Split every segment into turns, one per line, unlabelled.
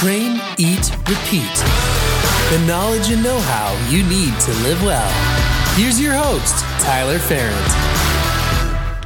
Train, eat, repeat. The knowledge and know how you need to live well. Here's your host, Tyler Ferrand.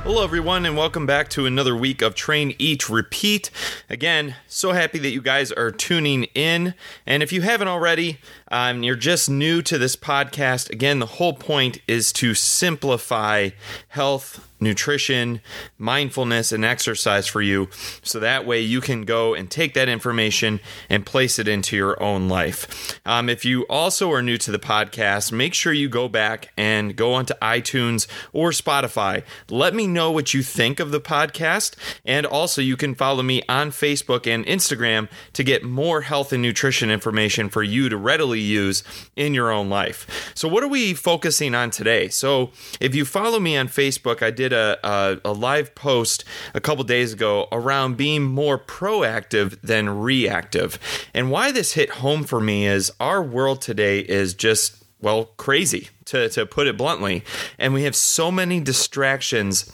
Hello, everyone, and welcome back to another week of Train, Eat, Repeat. Again, so happy that you guys are tuning in. And if you haven't already, um, you're just new to this podcast. Again, the whole point is to simplify health nutrition, mindfulness, and exercise for you. So that way you can go and take that information and place it into your own life. Um, if you also are new to the podcast, make sure you go back and go onto iTunes or Spotify. Let me know what you think of the podcast. And also, you can follow me on Facebook and Instagram to get more health and nutrition information for you to readily use in your own life. So, what are we focusing on today? So, if you follow me on Facebook, I did a, a, a live post a couple days ago around being more proactive than reactive. And why this hit home for me is our world today is just, well, crazy, to, to put it bluntly. And we have so many distractions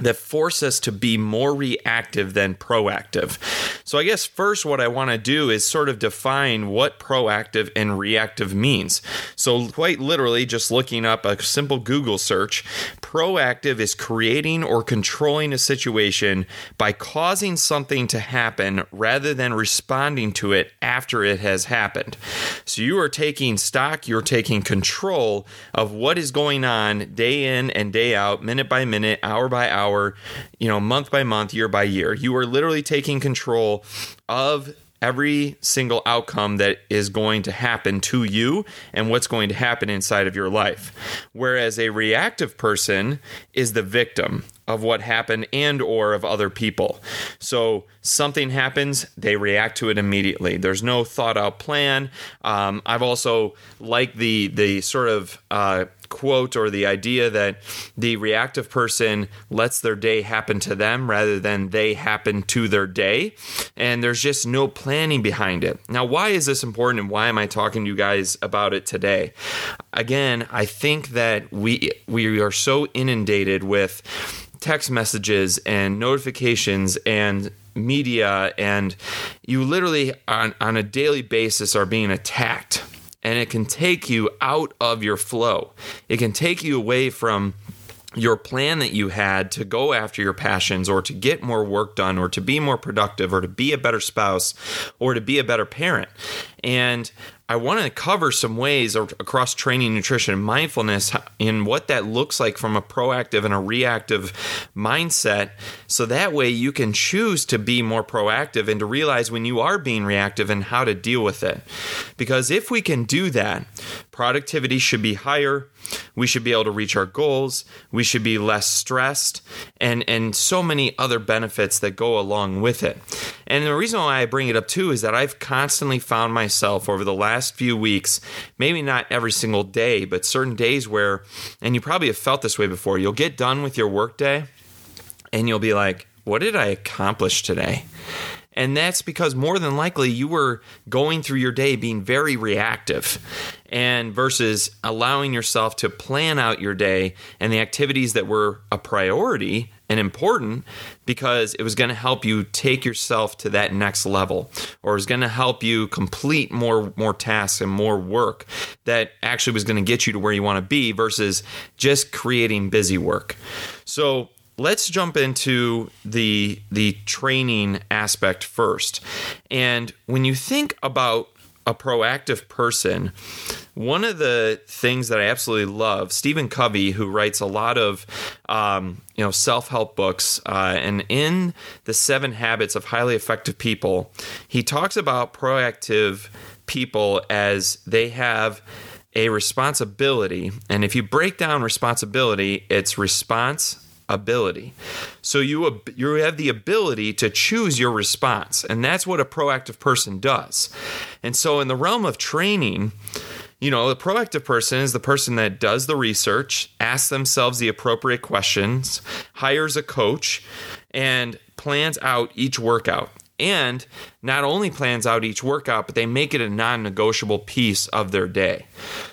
that force us to be more reactive than proactive. So, I guess first, what I want to do is sort of define what proactive and reactive means. So, quite literally, just looking up a simple Google search, proactive is creating or controlling a situation by causing something to happen rather than responding to it after it has happened. So, you are taking stock, you're taking control of what is going on day in and day out, minute by minute, hour by hour you know, month by month, year by year. You are literally taking control of every single outcome that is going to happen to you and what's going to happen inside of your life. Whereas a reactive person is the victim of what happened and or of other people. So something happens, they react to it immediately. There's no thought out plan. Um, I've also liked the the sort of uh, quote or the idea that the reactive person lets their day happen to them rather than they happen to their day. And there's just no planning behind it. Now, why is this important and why am I talking to you guys about it today? Again, I think that we we are so inundated with text messages and notifications and media and you literally on, on a daily basis are being attacked and it can take you out of your flow. It can take you away from your plan that you had to go after your passions or to get more work done or to be more productive or to be a better spouse or to be a better parent. And I want to cover some ways across training, nutrition, and mindfulness in what that looks like from a proactive and a reactive mindset. So that way you can choose to be more proactive and to realize when you are being reactive and how to deal with it. Because if we can do that, productivity should be higher. We should be able to reach our goals. We should be less stressed and, and so many other benefits that go along with it. And the reason why I bring it up too is that I've constantly found myself over the last few weeks, maybe not every single day, but certain days where, and you probably have felt this way before, you'll get done with your workday and you'll be like, what did I accomplish today? And that's because more than likely you were going through your day being very reactive and versus allowing yourself to plan out your day and the activities that were a priority and important because it was going to help you take yourself to that next level or is going to help you complete more more tasks and more work that actually was going to get you to where you want to be versus just creating busy work. So let's jump into the the training aspect first. And when you think about a proactive person, one of the things that I absolutely love, Stephen Covey, who writes a lot of um, you know self help books, uh, and in the Seven Habits of Highly Effective People, he talks about proactive people as they have a responsibility, and if you break down responsibility, it's response ability. So you you have the ability to choose your response, and that's what a proactive person does. And so in the realm of training, you know, the proactive person is the person that does the research, asks themselves the appropriate questions, hires a coach, and plans out each workout. and not only plans out each workout, but they make it a non negotiable piece of their day.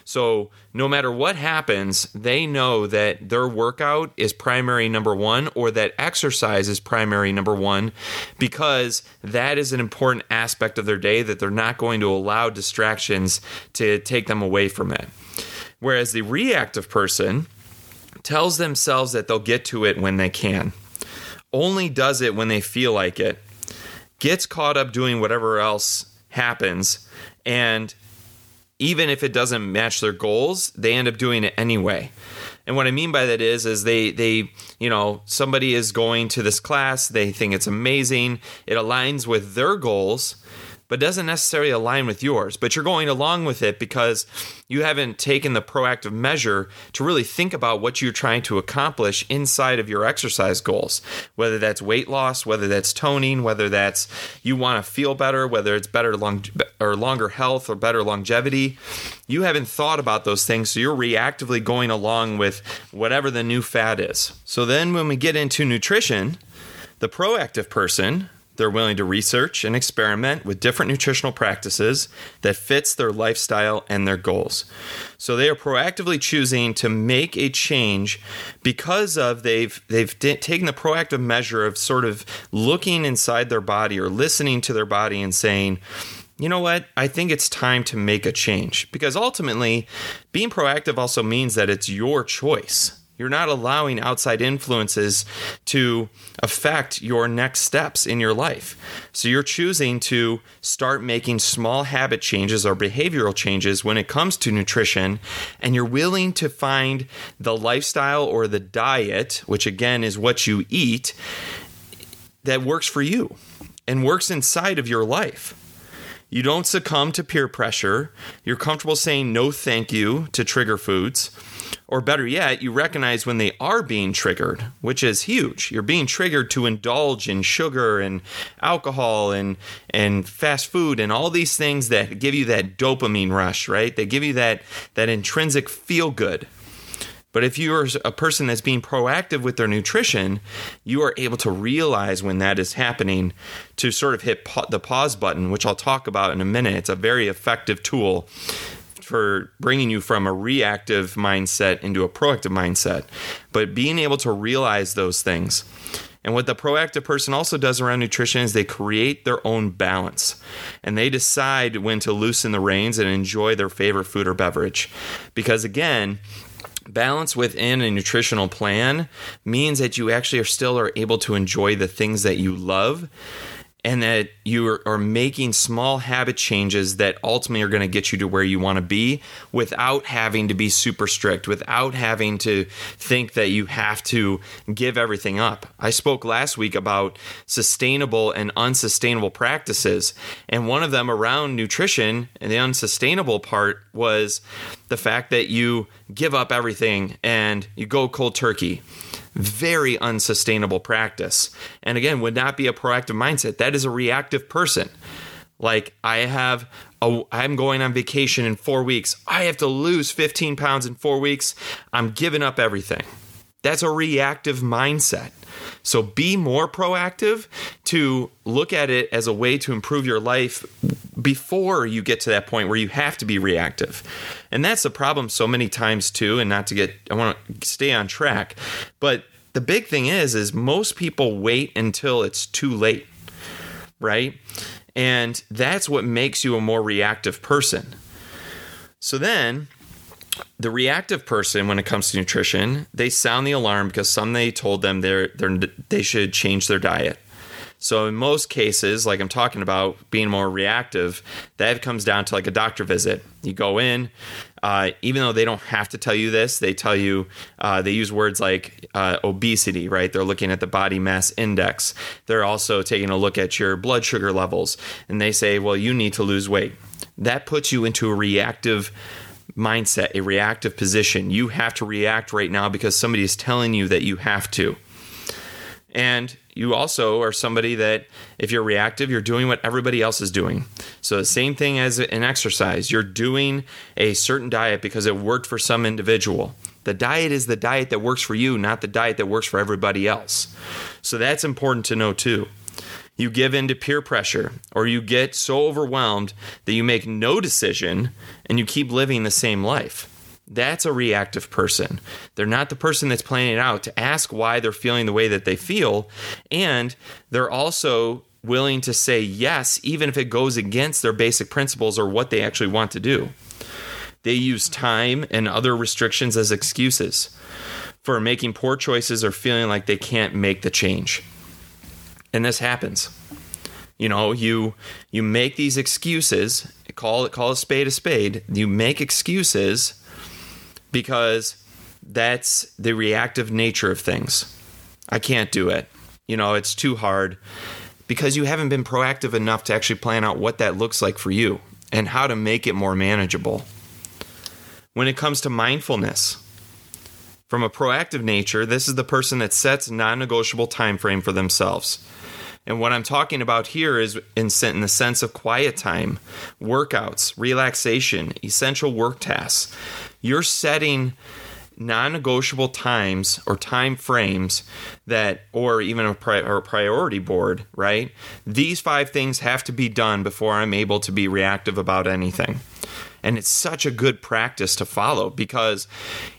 So no matter what happens, they know that their workout is primary number one or that exercise is primary number one because that is an important aspect of their day that they're not going to allow distractions to take them away from it. Whereas the reactive person tells themselves that they'll get to it when they can, only does it when they feel like it, gets caught up doing whatever else happens, and even if it doesn't match their goals, they end up doing it anyway. And what I mean by that is, is they they you know somebody is going to this class, they think it's amazing, it aligns with their goals, but doesn't necessarily align with yours. But you're going along with it because you haven't taken the proactive measure to really think about what you're trying to accomplish inside of your exercise goals. Whether that's weight loss, whether that's toning, whether that's you want to feel better, whether it's better long or longer health or better longevity. You haven't thought about those things, so you're reactively going along with whatever the new fad is. So then when we get into nutrition, the proactive person they're willing to research and experiment with different nutritional practices that fits their lifestyle and their goals. So they are proactively choosing to make a change because of they've they've d- taken the proactive measure of sort of looking inside their body or listening to their body and saying, you know what? I think it's time to make a change because ultimately, being proactive also means that it's your choice. You're not allowing outside influences to affect your next steps in your life. So you're choosing to start making small habit changes or behavioral changes when it comes to nutrition, and you're willing to find the lifestyle or the diet, which again is what you eat, that works for you and works inside of your life. You don't succumb to peer pressure. You're comfortable saying no thank you to trigger foods or better yet, you recognize when they are being triggered, which is huge. You're being triggered to indulge in sugar and alcohol and and fast food and all these things that give you that dopamine rush, right? They give you that that intrinsic feel good. But if you are a person that's being proactive with their nutrition, you are able to realize when that is happening to sort of hit the pause button, which I'll talk about in a minute. It's a very effective tool for bringing you from a reactive mindset into a proactive mindset, but being able to realize those things. And what the proactive person also does around nutrition is they create their own balance and they decide when to loosen the reins and enjoy their favorite food or beverage. Because again, balance within a nutritional plan means that you actually are still are able to enjoy the things that you love and that you are, making small habit changes that ultimately are going to get you to where you want to be without having to be super strict, without having to think that you have to give everything up. I spoke last week about sustainable and unsustainable practices, and one of them around nutrition and the unsustainable part was the fact that you give up everything and you go cold turkey very unsustainable practice. And again, would not be a proactive mindset. That is a reactive person. Like I have a, I'm going on vacation in 4 weeks. I have to lose 15 pounds in 4 weeks. I'm giving up everything. That's a reactive mindset. So be more proactive to look at it as a way to improve your life before you get to that point where you have to be reactive. And that's the problem so many times too and not to get I want to stay on track, but the big thing is is most people wait until it's too late. Right? And that's what makes you a more reactive person. So then the reactive person when it comes to nutrition they sound the alarm because some they told them they're, they're they should change their diet. So in most cases like i'm talking about being more reactive that comes down to like a doctor visit. You go in uh, even though they don't have to tell you this they tell you uh, they use words like uh, obesity right? They're looking at the body mass index. They're also taking a look at your blood sugar levels. And they say well you need to lose weight. That puts you into a reactive mindset, a reactive position. You have to react right now because somebody is telling you that you have to. And you also are somebody that, if you're reactive, you're doing what everybody else is doing. So, the same thing as an exercise, you're doing a certain diet because it worked for some individual. The diet is the diet that works for you, not the diet that works for everybody else. So, that's important to know too. You give in to peer pressure, or you get so overwhelmed that you make no decision and you keep living the same life. That's a reactive person. They're not the person that's planning it out to ask why they're feeling the way that they feel. And they're also willing to say yes, even if it goes against their basic principles or what they actually want to do. They use time and other restrictions as excuses for making poor choices or feeling like they can't make the change. And this happens. You know, you you make these excuses, call it call a spade a spade. You make excuses because that's the reactive nature of things. I can't do it. You know, it's too hard because you haven't been proactive enough to actually plan out what that looks like for you and how to make it more manageable. When it comes to mindfulness, from a proactive nature, this is the person that sets non-negotiable time frame for themselves. And what I'm talking about here is in, in the sense of quiet time, workouts, relaxation, essential work tasks. You're setting non-negotiable times or time frames that or even a, pri- or a priority board right these five things have to be done before i'm able to be reactive about anything and it's such a good practice to follow because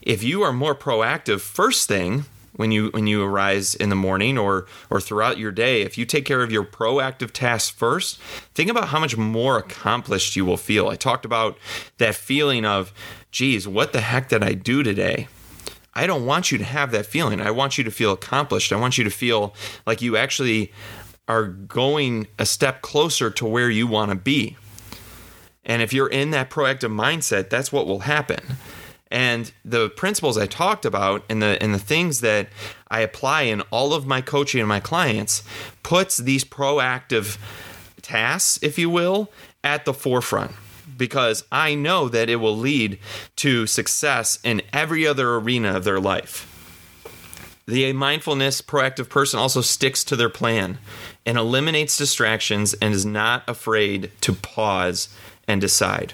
if you are more proactive first thing when you when you arise in the morning or or throughout your day if you take care of your proactive tasks first think about how much more accomplished you will feel. I talked about that feeling of geez what the heck did i do today? I don't want you to have that feeling. I want you to feel accomplished. I want you to feel like you actually are going a step closer to where you want to be and if you're in that proactive mindset that's what will happen and the principles I talked about and the and the things that I apply in all of my coaching and my clients puts these proactive tasks, if you will, at the forefront because I know that it will lead to success in every other arena of their life. The mindfulness proactive person also sticks to their plan and eliminates distractions and is not afraid to pause and decide.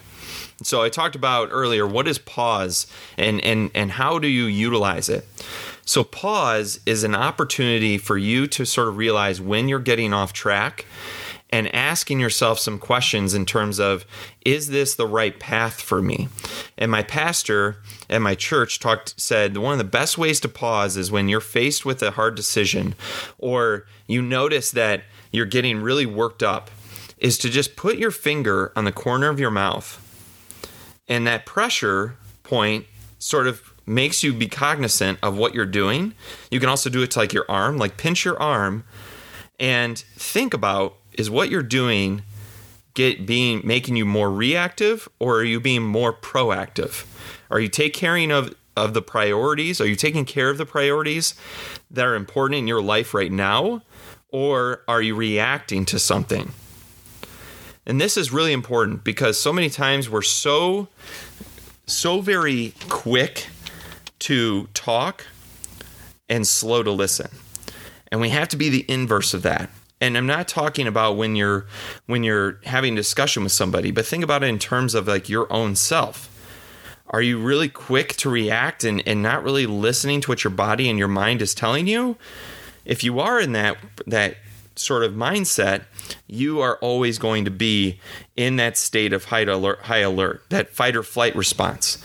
So I talked about earlier what is pause and and and how do you utilize it? So pause is an opportunity for you to sort of realize when you're getting off track and asking yourself some questions in terms of is this the right path for me? And my pastor at my church talked said one of the best ways to pause is when you're faced with a hard decision or you notice that you're getting really worked up is to just put your finger on the corner of your mouth and that pressure point sort of makes you be cognizant of what you're doing. You can also do it to like your arm, like pinch your arm and think about is what you're doing get being making you more reactive or are you being more proactive? Are you take caring of of the priorities? Are you taking care of the priorities that are important in your life right now? Or are you reacting to something? And this is really important because so many times we're so so very quick to talk and slow to listen. And we have to be the inverse of that. And I'm not talking about when you're when you're having a discussion with somebody, but think about it in terms of like your own self. Are you really quick to react and, and not really listening to what your body and your mind is telling you? If you are in that that sort of mindset, you are always going to be in that state of high alert, high alert, that fight or flight response.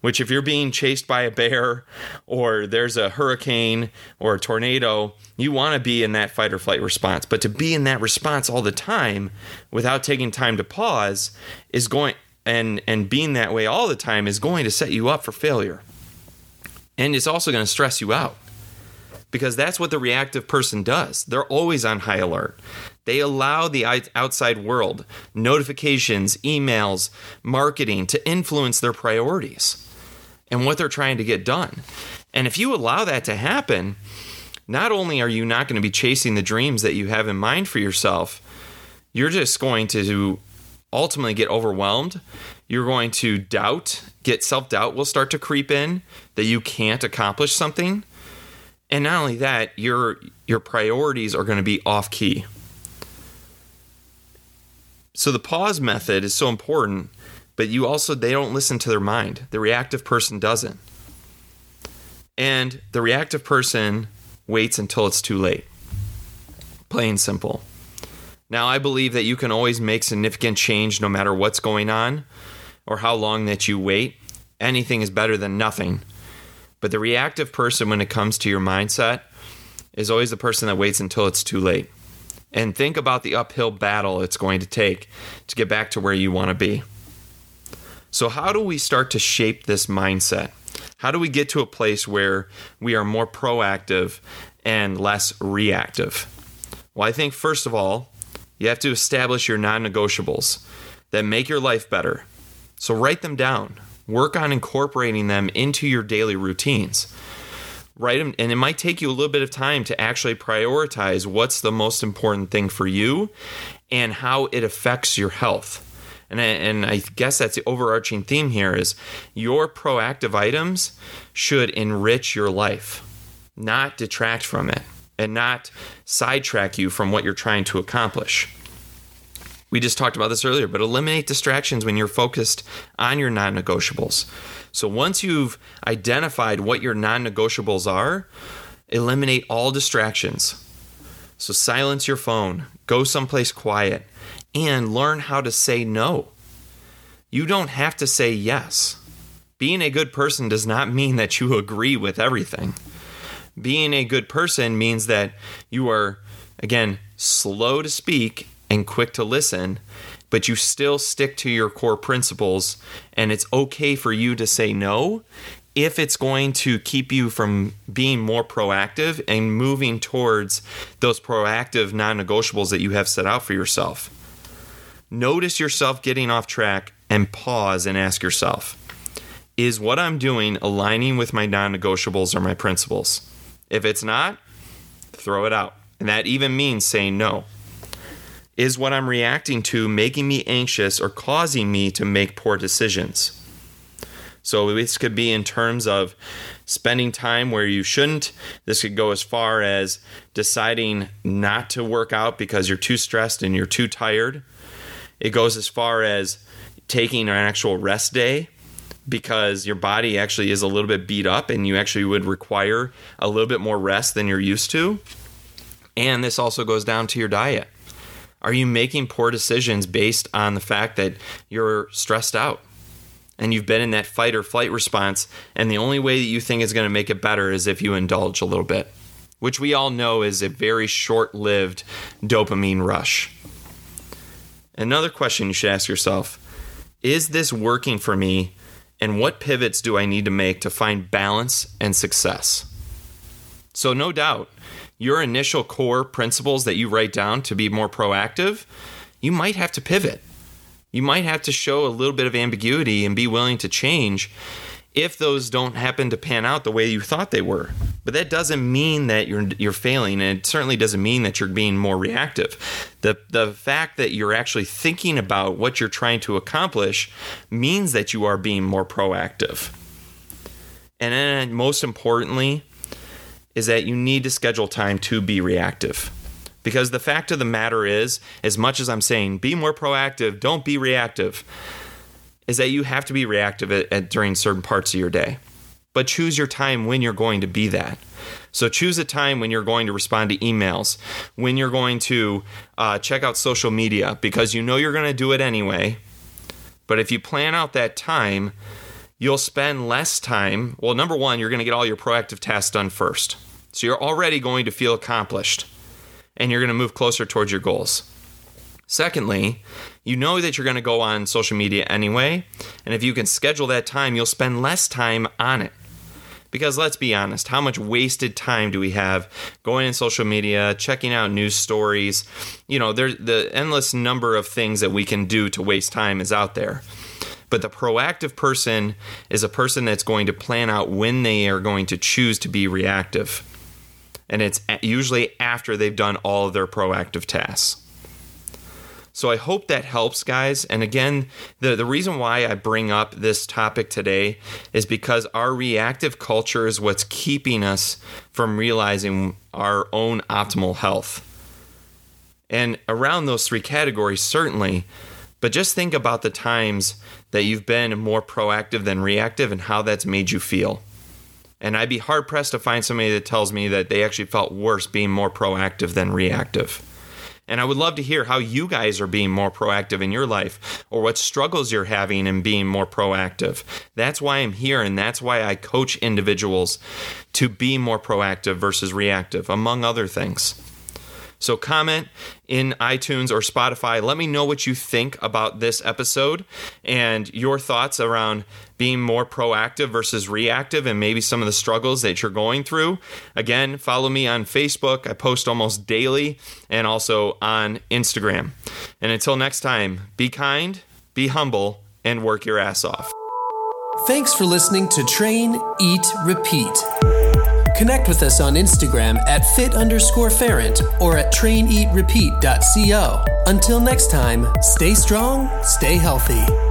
Which, if you're being chased by a bear or there's a hurricane or a tornado, you want to be in that fight or flight response. But to be in that response all the time without taking time to pause is going and and being that way all the time is going to set you up for failure. And it's also going to stress you out because that's what the reactive person does. They're always on high alert. They allow the outside world, notifications, emails, marketing to influence their priorities and what they're trying to get done. And if you allow that to happen, not only are you not going to be chasing the dreams that you have in mind for yourself, you're just going to ultimately get overwhelmed. You're going to doubt, get self doubt will start to creep in that you can't accomplish something. And not only that, your your priorities are going to be off key. So the pause method is so important, but you also they don't listen to their mind. The reactive person doesn't. And the reactive person waits until it's too late. Plain simple. Now, I believe that you can always make significant change no matter what's going on or how long that you wait. Anything is better than nothing. But the reactive person, when it comes to your mindset, is always the person that waits until it's too late. And think about the uphill battle it's going to take to get back to where you want to be. So, how do we start to shape this mindset? How do we get to a place where we are more proactive and less reactive? Well, I think first of all, you have to establish your non negotiables that make your life better. So, write them down. Work on incorporating them into your daily routines. Them, and it might take you a little bit of time to actually prioritize what's the most important thing for you and how it affects your health. And I, and I guess that's the overarching theme here is your proactive items should enrich your life, not detract from it, and not sidetrack you from what you're trying to accomplish. We just talked about this earlier, but eliminate distractions when you're focused on your non negotiables. So once you've identified what your non negotiables are, eliminate all distractions. So silence your phone, go someplace quiet, and learn how to say no. You don't have to say yes. Being a good person does not mean that you agree with everything. Being a good person means that you are, again, slow to speak and quick to listen, but you still stick to your core principles, and it's okay for you to say no if it's going to keep you from being more proactive and moving towards those proactive non negotiables that you have set out for yourself. Notice yourself getting off track and pause and ask yourself Is what I'm doing aligning with my non negotiables or my principles? If it's not, throw it out. And that even means saying no. Is what I'm reacting to making me anxious or causing me to make poor decisions? So, this could be in terms of spending time where you shouldn't. This could go as far as deciding not to work out because you're too stressed and you're too tired. It goes as far as taking an actual rest day because your body actually is a little bit beat up and you actually would require a little bit more rest than you're used to. And this also goes down to your diet. Are you making poor decisions based on the fact that you're stressed out and you've been in that fight or flight response, and the only way that you think is going to make it better is if you indulge a little bit, which we all know is a very short lived dopamine rush? Another question you should ask yourself is this working for me? And what pivots do I need to make to find balance and success? So, no doubt, your initial core principles that you write down to be more proactive, you might have to pivot. You might have to show a little bit of ambiguity and be willing to change if those don't happen to pan out the way you thought they were. But that doesn't mean that you're you're failing and it certainly doesn't mean that you're being more reactive. The the fact that you're actually thinking about what you're trying to accomplish means that you are being more proactive. And then most importantly, is that you need to schedule time to be reactive. Because the fact of the matter is, as much as I'm saying be more proactive, don't be reactive, is that you have to be reactive at, at, during certain parts of your day. But choose your time when you're going to be that. So choose a time when you're going to respond to emails, when you're going to uh, check out social media, because you know you're going to do it anyway. But if you plan out that time, you'll spend less time. Well, number one, you're going to get all your proactive tasks done first. So you're already going to feel accomplished and you're going to move closer towards your goals. Secondly, you know that you're going to go on social media anyway, and if you can schedule that time, you'll spend less time on it. Because let's be honest, how much wasted time do we have going in social media, checking out news stories? You know, there's the endless number of things that we can do to waste time is out there. But the proactive person is a person that's going to plan out when they are going to choose to be reactive and it's usually after they've done all of their proactive tasks. So I hope that helps, guys. And again, the, the reason why I bring up this topic today is because our reactive culture is what's keeping us from realizing our own optimal health. And around those three categories, certainly, but just think about the times that you've been more proactive than reactive and how that's made you feel. And I'd be hard pressed to find somebody that tells me that they actually felt worse being more proactive than reactive. And I would love to hear how you guys are being more proactive in your life or what struggles you're having in being more proactive. That's why I'm here and that's why I coach individuals to be more proactive versus reactive, among other things. So comment in iTunes or Spotify. Let me know what you think about this episode and your thoughts around being more proactive versus reactive and maybe some of the struggles that you're going through. Again, follow me on Facebook. I post almost daily and also on Instagram. And until next time, be kind, be humble, and work your ass off.
Thanks for listening to Train, Eat, Repeat. Connect with us on Instagram at fit underscore ferrant or at traineatrepeat.co. Until next time, stay strong, stay healthy.